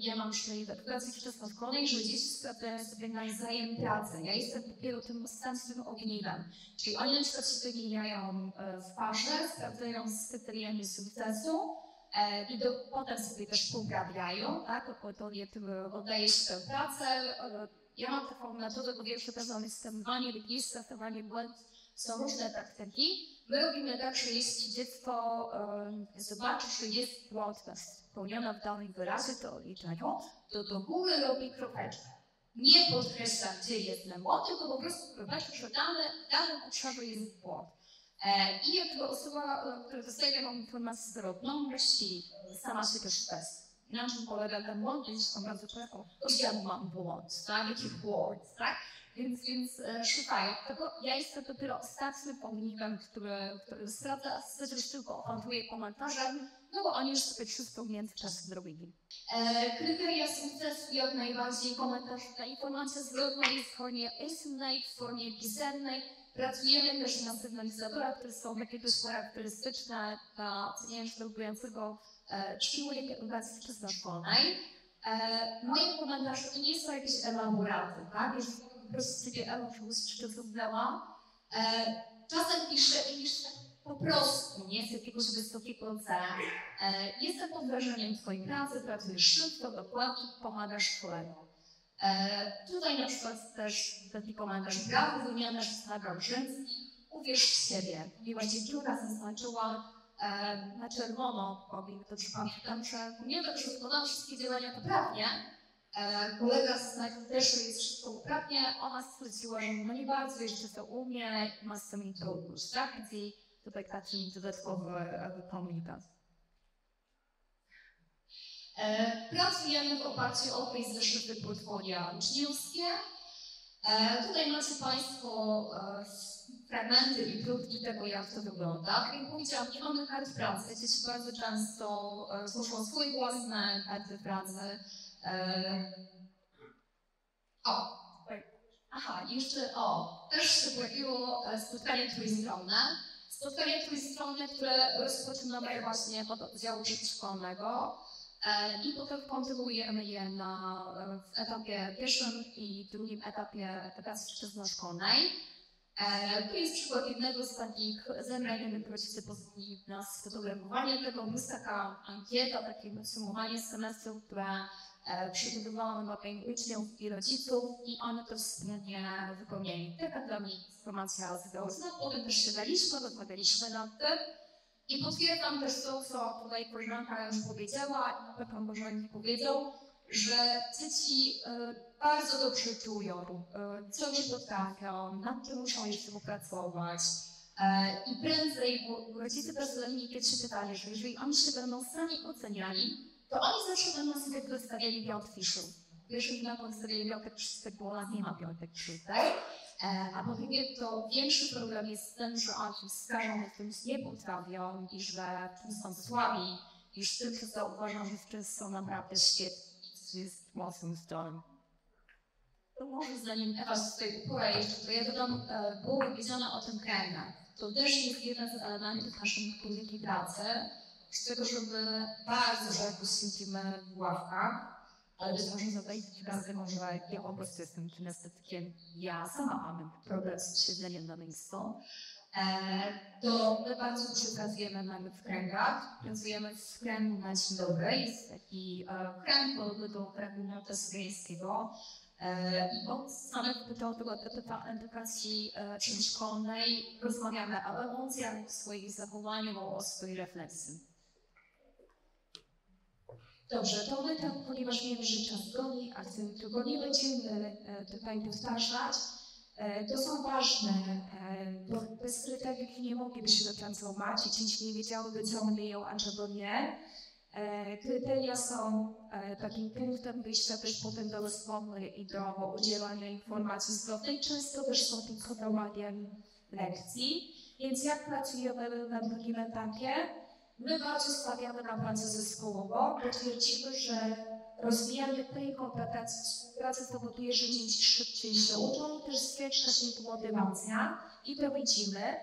ja mam przynajmniej w edukacji wczesnoszkolnej, że dzieci sprawdzają sobie nawzajem pracę. Ja jestem dopiero tym ostatnim ogniwem. Czyli oni na przykład się wymieniają e, w parze, sprawdzają z kryteriami sukcesu, e, i do, potem sobie też poprawiają, tak? To nie oddaje się tę pracę, ja mam taką metodę, bo pierwsze okazane stemowanie, rejestrowanie błędów, są różne taktyki. My robimy tak, że jeśli dziecko um, zobaczy, że jest błąd spełniona w danym wyrazie, to odliczeniu, to do góry robi kropeczkę. Nie podkreśla, gdzie jest błąd, tylko po prostu prowadzi, że dane, w danym obszarze jest błąd. E, I jak osoba, która dostaje taką informację zwrotną, musi sama się też testować na czym polega ten błąd, więc są bardzo często, ja mam błąd, tak, jaki błąd, tak? Więc, więc e, szukają tego. Ja jestem dopiero ostatnim pomnikiem, który, który sprawdza, też tylko oferuje komentarzem, no bo oni już sobie wszystko w międzyczasie zrobili. E, kryteria sukcesu jak najbardziej komentarz, ta informacja zwrotna jest w formie pisemnej, w formie pisemnej. Pracujemy też na sygnalizatorach, które są takie dość charakterystyczne dla oceniającego robiącego e, szkoły edukacji wczesnoszkolnej. E, moje komentarze to nie to jakieś elaboraty, tak? Jest po prostu sobie elofus, czy zrozumiałam. E, czasem piszę i piszę po prostu, nie z jakiegoś wysokiego C. E, jestem pod wrażeniem Twojej pracy, pracujesz szybko, dokładnie, pomagasz kolegom. E, tutaj na przykład też taki komentarz brawo, wymiana nagrał rzęski, uwierz w siebie. Miła dziewczyna zaznaczyła e, na czerwono, powiem to pamiętam, że że wykonałam wszystkie działania poprawnie. E, kolega też jest wszystko poprawnie, ona stwierdziła, że no nie bardzo jeszcze to umie, ma z tym trudność strategii, tutaj taki dodatkowy e, komunikat. E, Pracujemy w oparciu o tej zeszyty portfolio uczniowskie. E, tutaj macie Państwo e, fragmenty i próbki tego, jak to wygląda. Tak jak powiedziałam, nie mamy kart pracy. Dzieci bardzo często zgłoszą swoje własne karty pracy. O, aha, jeszcze o, też się pojawiło spotkanie trójstronne. Spotkanie trójstronne, które rozpoczynamy właśnie od oddziału przedszkolnego. E, I potem kontynuujemy je na, w etapie pierwszym i drugim etapie edukacji wczesnoszkolnej. E, to jest przykład jednego z takich zebrań, kiedy rodzice pozwolili nas sfotografowanie tego. Jest taka ankieta, takie podsumowanie semestru, które e, przygotowałam dla uczniów i rodziców i one to wspólnie wypełniali. Taka dla mnie informacja z Gaussna. Potem też siadaliśmy, rozmawialiśmy nad tym. I potwierdzam też to, co tutaj koleżanka już powiedziała, i pewno może nie powiedział, że dzieci e, bardzo dobrze czują, e, co nie potrafią, nad czym muszą jeszcze popracować. E, I prędzej, bo rodzice mi pierwsze pytanie, że jeżeli oni się będą sami oceniali, to oni zawsze będą sobie wystawiali piątki Pierwszy na podstawie piątek szóstek, bo nie ma piątek szóstek. E, a po drugie, to większy problem jest ten, że oni wskażą na tym nie potrafią i że są słabi, niż tym, że zauważą, że wszyscy są naprawdę świetni. To jest mocnym stroną. To może zanim Ewa tutaj upora jeszcze, to ja dodam, e, było powiedziane o tym kręgach. To też jest jeden z elementów naszej polityki pracy, z tego, żeby bardzo rzadko siedzimy w ławkach, może zadać razy może ja po prostu jestem kinestetykiem, ja sama mam problem z siedzeniem na miejscu, e, to my bardzo dużo pracujemy mamy w kręgach. Pracujemy w kręgu na dzień dobry. Jest taki e, kręg do kręgu nortesyryjskiego. E, I od samego początku etapa edukacji przedszkolnej rozmawiamy o emocjach, o swoich zachowaniach, o swojej refleksji. Dobrze, to my tam, ponieważ wiemy, że czas goni, a tego nie będziemy e, tutaj powtarzać, e, to są ważne, e, bo bez kryteriów nie moglibyśmy transformacji, dzieci nie wiedziałyby, co myją, a czego nie. Kryteria są takim punktem wyjścia też potem do rozmowy i do udzielania informacji zwrotnej. Często też są tym programowaniem lekcji. Więc jak pracujemy na drugim etapie? My bardzo stawiamy na pracę zespołową, bo twierdzimy, że rozwijanie tej kompetencji współpracy spowoduje, że dzieci szybciej się uczą, też zwiększa się tu motywacja i to widzimy.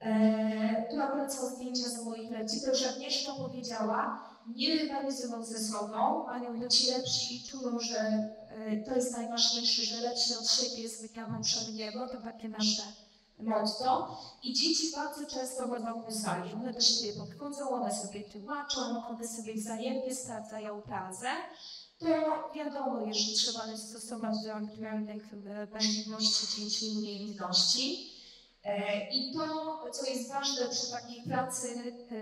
Eee, tu akurat są zdjęcia z moich lekcji, to już Agnieszka powiedziała, nie rywalizują ze sobą, mają być lepsi i czują, że e, to jest najważniejsze, że lepszy od siebie jest wykaną przed niebo, to takie nasze mocno i dzieci bardzo często będą pisali. One do siebie podchodzą, one sobie tłumaczą, one sobie wzajemnie sprawdzają pracę. To wiadomo, jeżeli trzeba stosować do aktualnych pewności dzieci i umiejętności. E, I to, co jest ważne przy takiej pracy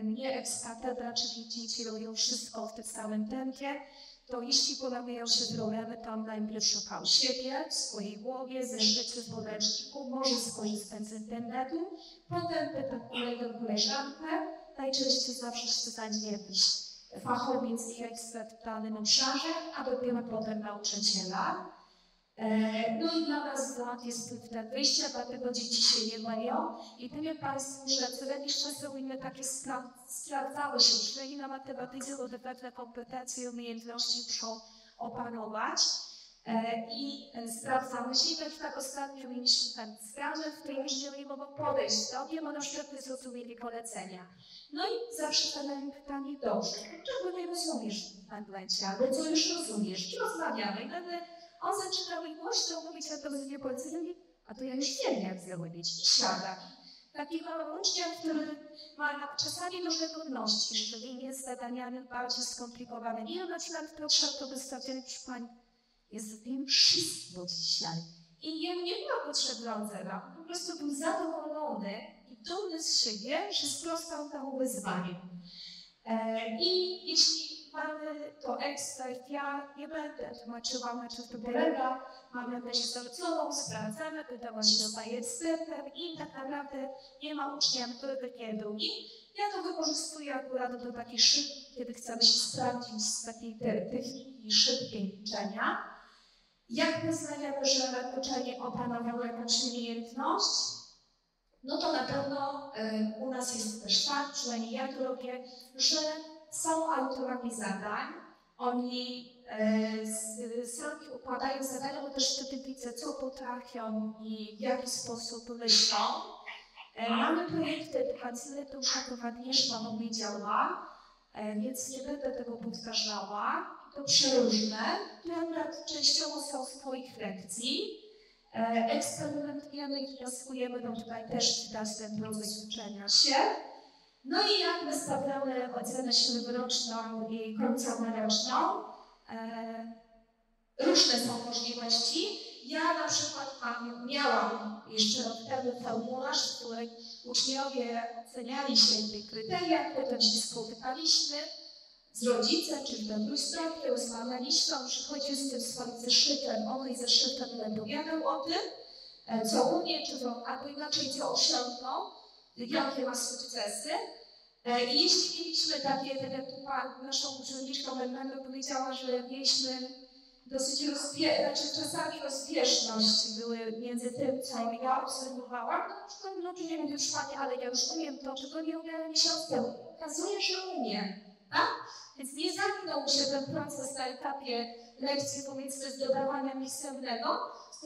nie ex czyli dzieci robią wszystko w tym samym tempie, to jeśli pojawiają się problemy, to najpierw szukał siebie, w swojej głowie, zresztą w podręczniku, może skorzystać z internetu, potem pyta kolegę, koleżankę, najczęściej zawsze stosanie jakiś fachowiec i ekspert w danym obszarze, a dopiero potem nauczyciela. E, no i dla nas lat jest ten wyjścia, dlatego dzieci się nie mają. I powiem Państwu, że co jakiś czas inne takie sprawdzały się, że i na matematyce, bo te pewne kompetencje, umiejętności muszą opanować. E, I sprawdzamy się. I też tak ostatnio mieliśmy tam sprawę, w której ludzie nie mogą podejść do mnie, bo na przykład zrozumieli polecenia. No i zawsze zadałem pytanie, dobrze, czego nie rozumiesz w Anglecie, albo co już rozumiesz? I rozmawiamy. I on zaczyna głośno mówić na to nie polecenia, a to ja już wiem, jak zrobić. I siada. Taki mały który ma czasami różne trudności, jeżeli jest zadaniami bardziej skomplikowane. I na przykład proszę to proszę Pani, jest wiem wszystko dzisiaj. I ja nie była potrzebna ocena. Po prostu był zadowolony i dumny z siebie, że sprostał temu wyzwaniu. E, I jeśli to ekspert, ja nie będę tłumaczyła, na czym to polega, mamy bezwzorcową, sprawdzamy, pytała się do ekspertem i tak naprawdę nie ma ucznia, który by nie był. I ja to wykorzystuję akurat do takiej szybkiej, kiedy chcemy się sprawdzić z takiej techniki szybkiej liczenia. Jak wyznajemy, że uczenie opanowało jakąś umiejętność? No to na pewno y, u nas jest też tak, przynajmniej ja to robię, że są autorami zadań. Oni sami układają zadania, bo też wtedy widzę, co potrafią i w jaki sposób myślą. Y, mamy projekty edukacyjne, to już akurat Agnieszka powiedziała, więc nie będę tego powtarzała to przeróżne, które częściowo są swoich lekcji. E, eksperymentujemy i wnioskujemy, no tutaj też widać ten proces uczenia się. No i jak wystawiamy ocenę średnioroczną i końcowyroczną, e, różne są możliwości. Ja na przykład mam, miałam jeszcze rok temu formularz, w którym uczniowie oceniali się w kryteriach, potem się spotykaliśmy, z rodzicem, czy w Bendrustrofie, rozmawialiśmy, on przychodził z tym swoim zeszytem, on i zeszytem opowiadał o tym, e, co umie, czy to, albo inaczej, co osiągnął, jakie ma sukcesy. E, I jeśli mieliśmy takie, tak jak naszą urzędniczką Elmendo powiedziała, że mieliśmy dosyć rozbieżność, znaczy czasami rozbieżność były między tym, co ja obserwowałam, no na przykład ludzie nie mówią, Pani, ale ja już umiem to, czego nie umiałem miesiąc temu. Okazuje, że umiem. Tak? Więc nie zamknął się ten proces na etapie lekcji pomiędzy z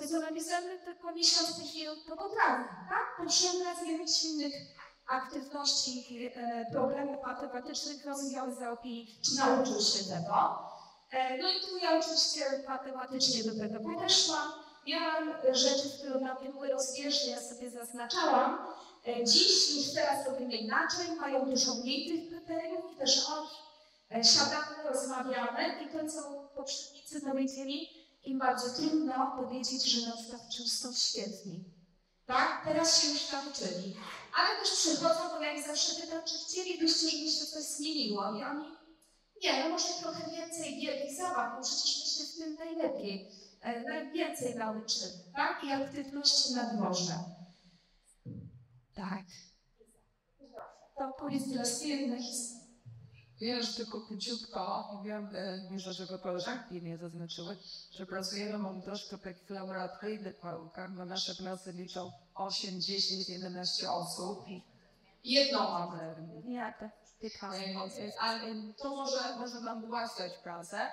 dodawania pisemnego, spojrzenia pisemne tylko miesiąc później to potrafi, tak? Potrzebne z jakichś innych aktywności, e, problemów matematycznych rozwiązał i nauczył się tego. E, no i tu ja oczywiście matematycznie do tego podeszłam. Miałam rzeczy, które na mnie były rozbieżne, ja sobie zaznaczałam. E, dziś już teraz robimy inaczej, mają dużo mniej tych kryteriów też on E, siadamy, rozmawiamy i to, co poprzednicy powiedzieli, im bardzo trudno powiedzieć, że na przykład są świetni. Tak? Teraz się już nauczyli. Ale też przychodzą, bo jak zawsze pytam, czy chcielibyście, żeby się coś zmieniło. I oni, nie, no może trochę więcej wielkich zabaw, bo przecież my się w tym najlepiej, e, najwięcej nauczymy. Tak? I aktywności na dworze. Tak. To powiedz dla świetnych Wiesz, tylko króciutko, wiem, e, że koleżanki nie zaznaczyły, że pracujemy mam troszkę takich laboratoryjnych naukach, bo nasze prace liczą 8, 10, 11 osób i jedną mamy. Ja też. Ale to może, może nam ułatwiać pracę,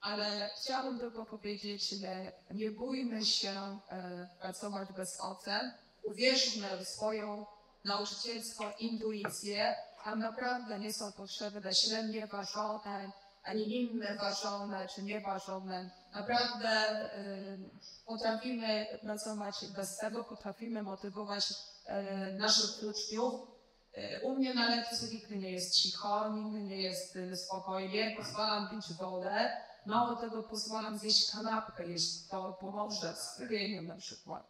ale chciałabym tylko powiedzieć, że nie bójmy się e, pracować bez ocen. Uwierzmy w swoją nauczycielską intuicję, tam naprawdę nie są potrzebne średnie ważone, ani inne ważone czy nieważone. Naprawdę y, potrafimy pracować bez tego, potrafimy motywować y, naszych uczniów. Y, u mnie na lekcji nigdy nie jest cicho, nigdy nie jest y, spokojnie, pozwalam pić wodę. Mało tego pozwalam zjeść kanapkę, jeśli to pomoże z wybiegiem na przykład.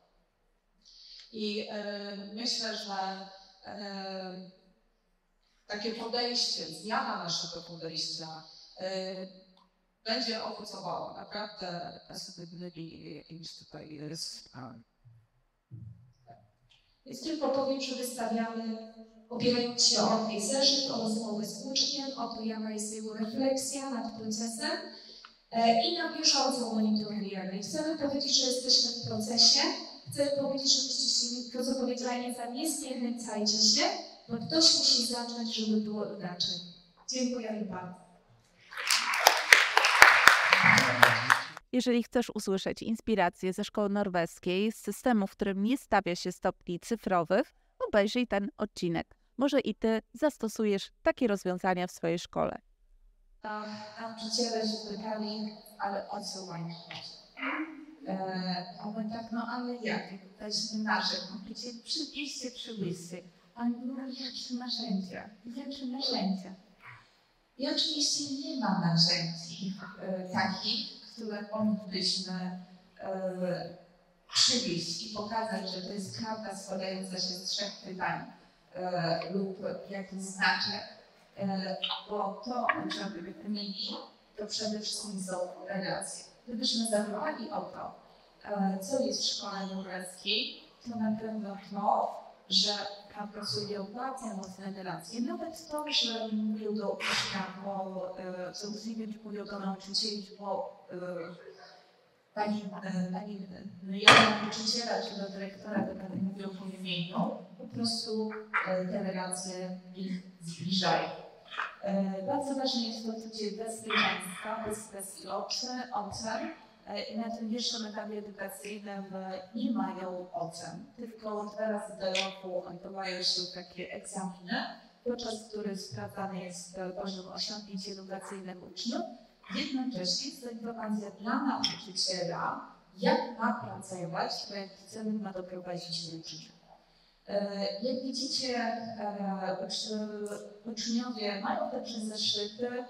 I y, myślę, że takie podejście, zmiana naszego podejścia y, będzie owocowało naprawdę perspektywy niż tutaj jest. Więc tylko powiem, że wystawiamy, opierając się o tej zeszyt, o rozmowę z uczniem, o to jaka jest jego refleksja nad procesem e, i na bieżąco monitorujemy. Chcemy powiedzieć, że jesteśmy w procesie, chcemy powiedzieć, żebyście się, to co powiedziała Jędza, nie zniechęcajcie się, bo ktoś musi zacząć, żeby było inaczej. Dziękuję bardzo. Jeżeli chcesz usłyszeć inspiracje ze szkoły norweskiej, z systemu, w którym nie stawia się stopni cyfrowych, obejrzyj ten odcinek. Może i ty zastosujesz takie rozwiązania w swojej szkole. Nauczyciele się pytali, ale o co mają e, A tak, no ale jak? Weźmy nasze, mówicie, przywieźcie, przywieźcie. Oni mówią, jakie narzędzia, jakie narzędzia. I oczywiście nie ma narzędzi e, takich, które moglibyśmy e, przywieźć i pokazać, że to jest karta składająca się z trzech pytań e, lub jakiś znaczek, e, bo to, o czym mieli, to przede wszystkim są relacje. Gdybyśmy zadbali o to, e, co jest w szkole to na pewno to, że tam pracuje bardzo mocne relacje. Nawet to, że mówią do ucznia, bo e, co mówią do nauczycieli, bo e, pani, e, pani ja nauczyciela czy do dyrektora, to mówią po imieniu, po prostu e, te relacje ich zbliżają. E, bardzo ważne jest poczucie bezpieczeństwa, bez presji ocen, na tym wyższym etapie edukacyjnym nie mają ocen, tylko dwa razy do roku odbywają się takie egzaminy, podczas których sprawdzany jest poziom osiągnięć edukacyjnych uczniów. Jednocześnie jest to informacja dla nauczyciela, jak ma pracować, w jaki cel ma doprowadzić uczniów. Jak widzicie, uczniowie mają także zeszyty,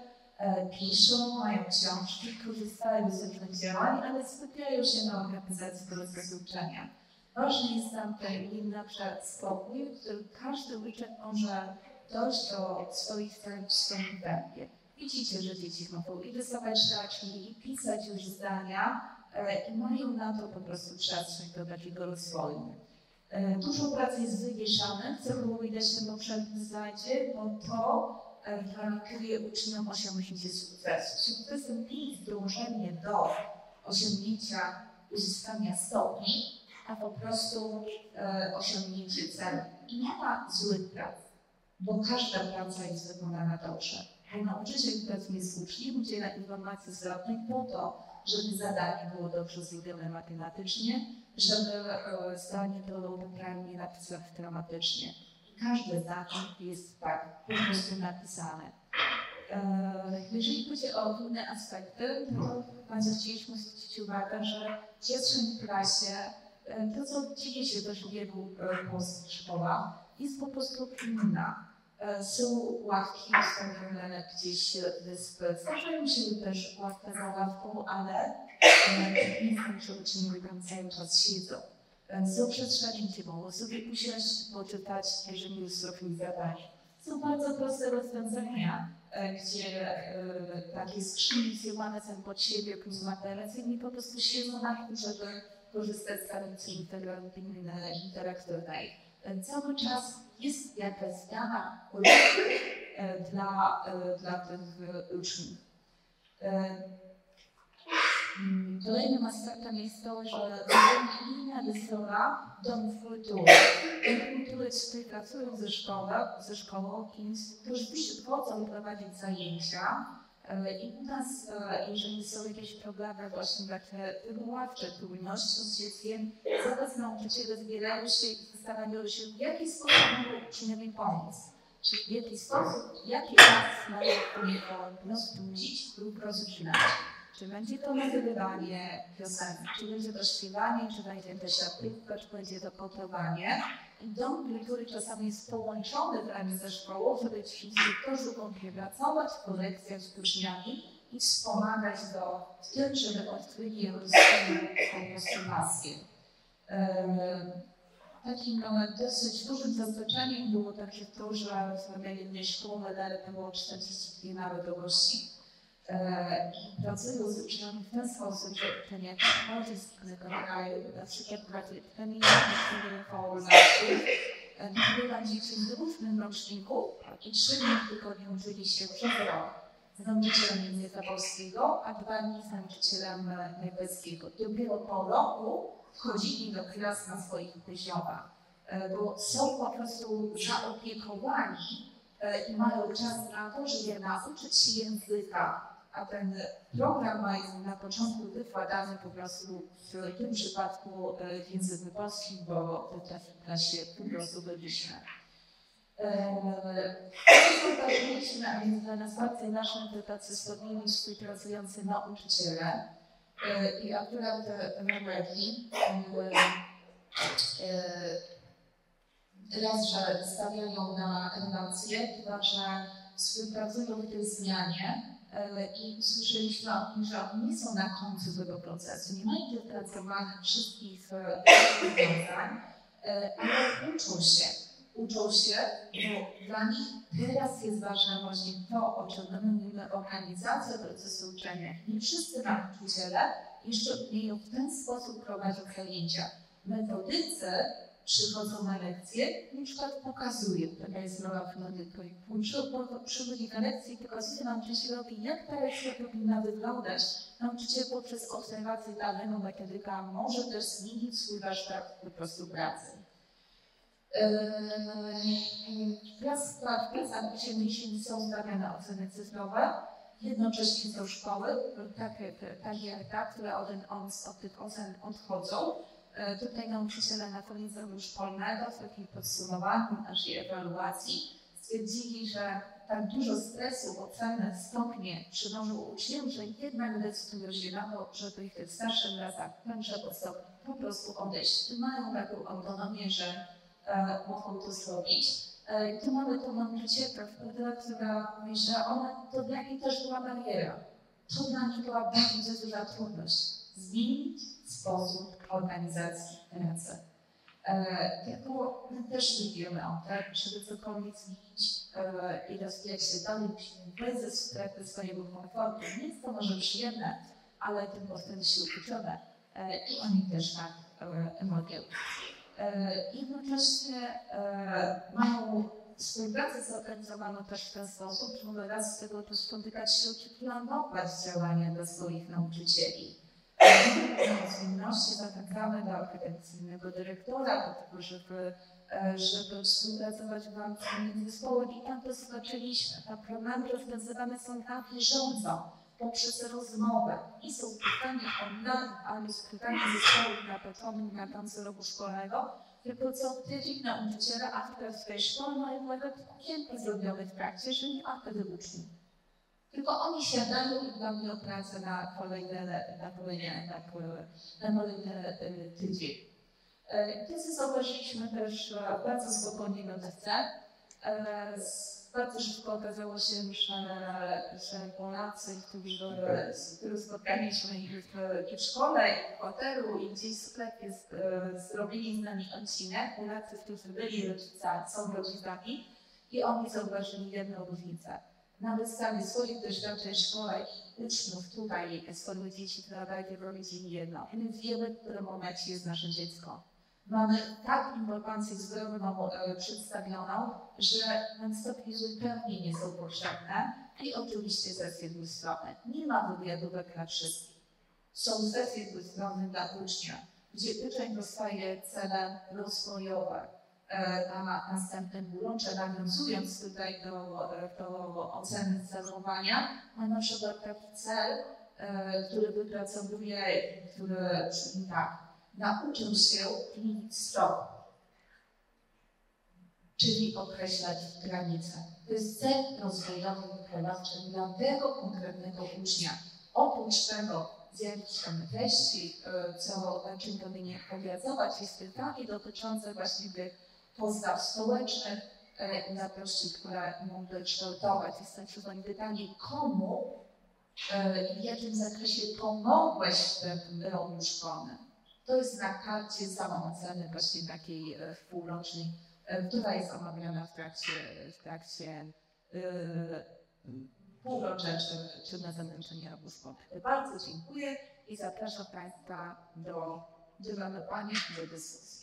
piszą, mają książki, korzystają z różnych działań, ale skupiają się na organizacji procesu uczenia. Ważny jest tam ten na przykład spokój, w którym każdy uczeń może dojść do swoich celów w swoim tempie. Widzicie, że dzieci mogą i rysować szlaczki, i pisać już zdania i mają na to po prostu przestrzeń do takiego rozwoju. Dużo pracy jest wywieszanych, co było widać w tym poprzednim slajdzie, bo to gwarantuje uczniom osiągnięcie sukcesu. Sukcesem nie jest dążenie do osiągnięcia, uzyskania stopni, a po prostu e, osiągnięcie celu. I nie ma złych prac, bo każda praca jest wykonana dobrze. Bo nauczyciel pracuje z uczniem, udziela informacji zwrotnej po to, żeby zadanie było dobrze zrobione matematycznie, żeby e, zdanie było poprawnie napisane dramatycznie każde zdanie jest tak po prostu napisane. E, jeżeli chodzi o ogólne aspekty, to bardzo chcieliśmy zwrócić uwagę, że w pierwszym klasie e, to, co dzieje się też w wielu e, polskich szkołach, jest po prostu inna. Są ławki ustawione gdzieś wyspy. Zdarzają się też ławka za ławką, ale nie znaczy, że uczniowie tam cały czas siedzą są przestrzeni, gdzie mogą sobie usiąść, poczytać, jeżeli już zrobili zadanie. Są bardzo proste rozwiązania, e, gdzie e, takie skrzyni zjemane są pod siebie, klimateracyjnie po prostu siedzą na tym, żeby korzystać z tradycji interaktywnej. E, cały czas jest jakaś zmiana dla, dla tych uczniów. Kolejnym aspektem jest to, że linia Lysora Dom Kultury. Dom Kultury współpracują ze szkołą, ze szkołą i którzy wchodzą prowadzić zajęcia. I u nas, jeżeli są jakieś programy właśnie takie wywoławcze, trudności z dzieckiem, zaraz nauczyciele zbierają się i zastanawiają się, w jaki sposób mogą uczniowi pomóc. Czy w jaki sposób, jaki czas mają po prostu mieć lub rozwinąć. Czy będzie to nagrywanie piosenki, czy będzie to śpiewanie, czy będzie to siatkówka, czy będzie to potowanie. I dom kultury czasami jest połączony wręcz ze szkołą, żeby ci instruktorzy mogli pracować w kolekcjach z uczniami i wspomagać do tym, żeby odkryli swoją maskę. Takim dosyć dużym zaskoczeniem było takie to, że w jednej szkoły było 42 narodowości pracują z uczniami w ten sposób, że uczenie bardziej skonektowają, na przykład pracują nagrywa dzieci w różnym roczniku i trzy dni w tygodniu uczyli się przez rok z nauczycielem języka polskiego, a dwa dni z nauczycielem niemieckiego. Dopiero po roku wchodzili do klas na swoich poziomach, bo są po prostu zaopiekowani i mają czas na to, żeby nauczyć się języka a ten program ma na początku wykładany po prostu w tym przypadku w języku polskim, bo w klasie po prostu byliśmy. Zaprosiliśmy, a więc dla nas bardzo ważne to tacy stabilni, współpracujący nauczyciele. I akurat Norwegii raz, że stawiają na relacje, dwa, że współpracują w tej zmianie i słyszeliśmy o tym, że oni nie są na końcu tego procesu, nie mają wypracowanych wszystkich rozwiązań, ale uczą się. Uczą się, bo dla nich teraz jest ważne właśnie to, o czym my mówimy, organizacja procesu uczenia. Nie wszyscy nauczyciele jeszcze umieją w ten sposób prowadzić zajęcia. Metodycy przychodzą na lekcje, na przykład pokazuje, taka jest rola metodyka. Przychodzi na lekcję i pokazuje nauczycielowi, jak ta lekcja powinna wyglądać. Nauczyciel poprzez obserwację danego metodyka może też zmienić swój warsztat po prostu pracy. Wraz w pracach uczniów są stawiane oceny cyfrowe, jednocześnie są szkoły, takie, takie etap, które od tych ocen odchodzą. Tutaj nauczyciele na koniec szkolnego, w takim podsumowaniu naszej ewaluacji, stwierdzili, że tak dużo stresu, oceny, stopnie przynoszą uczniom, że jednak decydują się na to, żeby w tych starszych latach, także po stopniu, po prostu odejść. Mają taką autonomię, że e, mogą to zrobić. E, tu mamy tą nauczycielkę, która mówi, że ona, to dla niej też była bariera. To dla niej była bardzo duża trudność. Zmienić sposób organizacji pracy. E, tylko my też nie wiemy o tym, żeby cokolwiek zmienić e, i rozwijać się dalej, wyjść ze strefy swojego komfortu. Nic to może przyjemne, ale tym potem się e, i oni też tak e. E, jednocześnie mają współpracę zorganizowaną też w ten sposób, że mogą raz z tego też spotykać się i planować działania dla swoich nauczycieli. Zwinności zapraszamy do akademickiego dyrektora, do tego, żeby, żeby współpracować w ramach zespołu i tam to zobaczyliśmy. Te programy rozwiązywane są na bieżąco, poprzez rozmowę. I są pytania online, ale z pytania zespołów na początku, na końcu roku szkolnego, tylko co tydzień nauczyciele aktorskiej szkoły mają nawet okienko zrobione w trakcie, że nie akademiczni. Tylko oni siadają i planują pracę na kolejne, na kolejne, kolejne, na kolejne tydzień. Kiedy zauważyliśmy też bardzo spokojnie medyce, bardzo szybko okazało się, że, że Polacy, którzy, których spotkaliśmy ich w, w szkole, w hotelu i gdzieś w sklepie z, zrobili z nami odcinek. Polacy, którzy byli rodzicami, są rodzicami i oni zauważyli jedną różnicę na podstawie swoich doświadczeń szkoły uczniów tutaj, swoich dzieci, robić im jedno. My wiemy, w którym momencie jest nasze dziecko. Mamy tak informację zdrową e, przedstawioną, że na stopniu zupełnie nie są potrzebne i oczywiście sesje dwustronne. Nie ma wywiadówek dla wszystkich. Są sesje dwustronne dla ucznia, gdzie uczeń dostaje cele rozwojowe, na następnym urącze, nawiązując tutaj do, do oceny zachowania, ma na przykład taki cel, który wypracowuje, który tak, nauczył się kminić strop, czyli określać granice. To jest cel rozwojowy wykonawczy dla tego konkretnego ucznia. Oprócz tego, z jakichś tam treści, co, czym powinien obrazować, jest pytanie dotyczące właśnie tych postaw społecznych, wartości, które mogą kształtować. Jest tak zwane pytanie, komu w jakim zakresie pomogłeś w tym roku szkolnym. To jest na karcie samooceny właśnie takiej półrocznej, która jest omawiana w trakcie, w trakcie półrocza czy, czy na zamęczenie roku szkolnego. Bardzo dziękuję i zapraszam Państwa do, do Pani do dyskusji.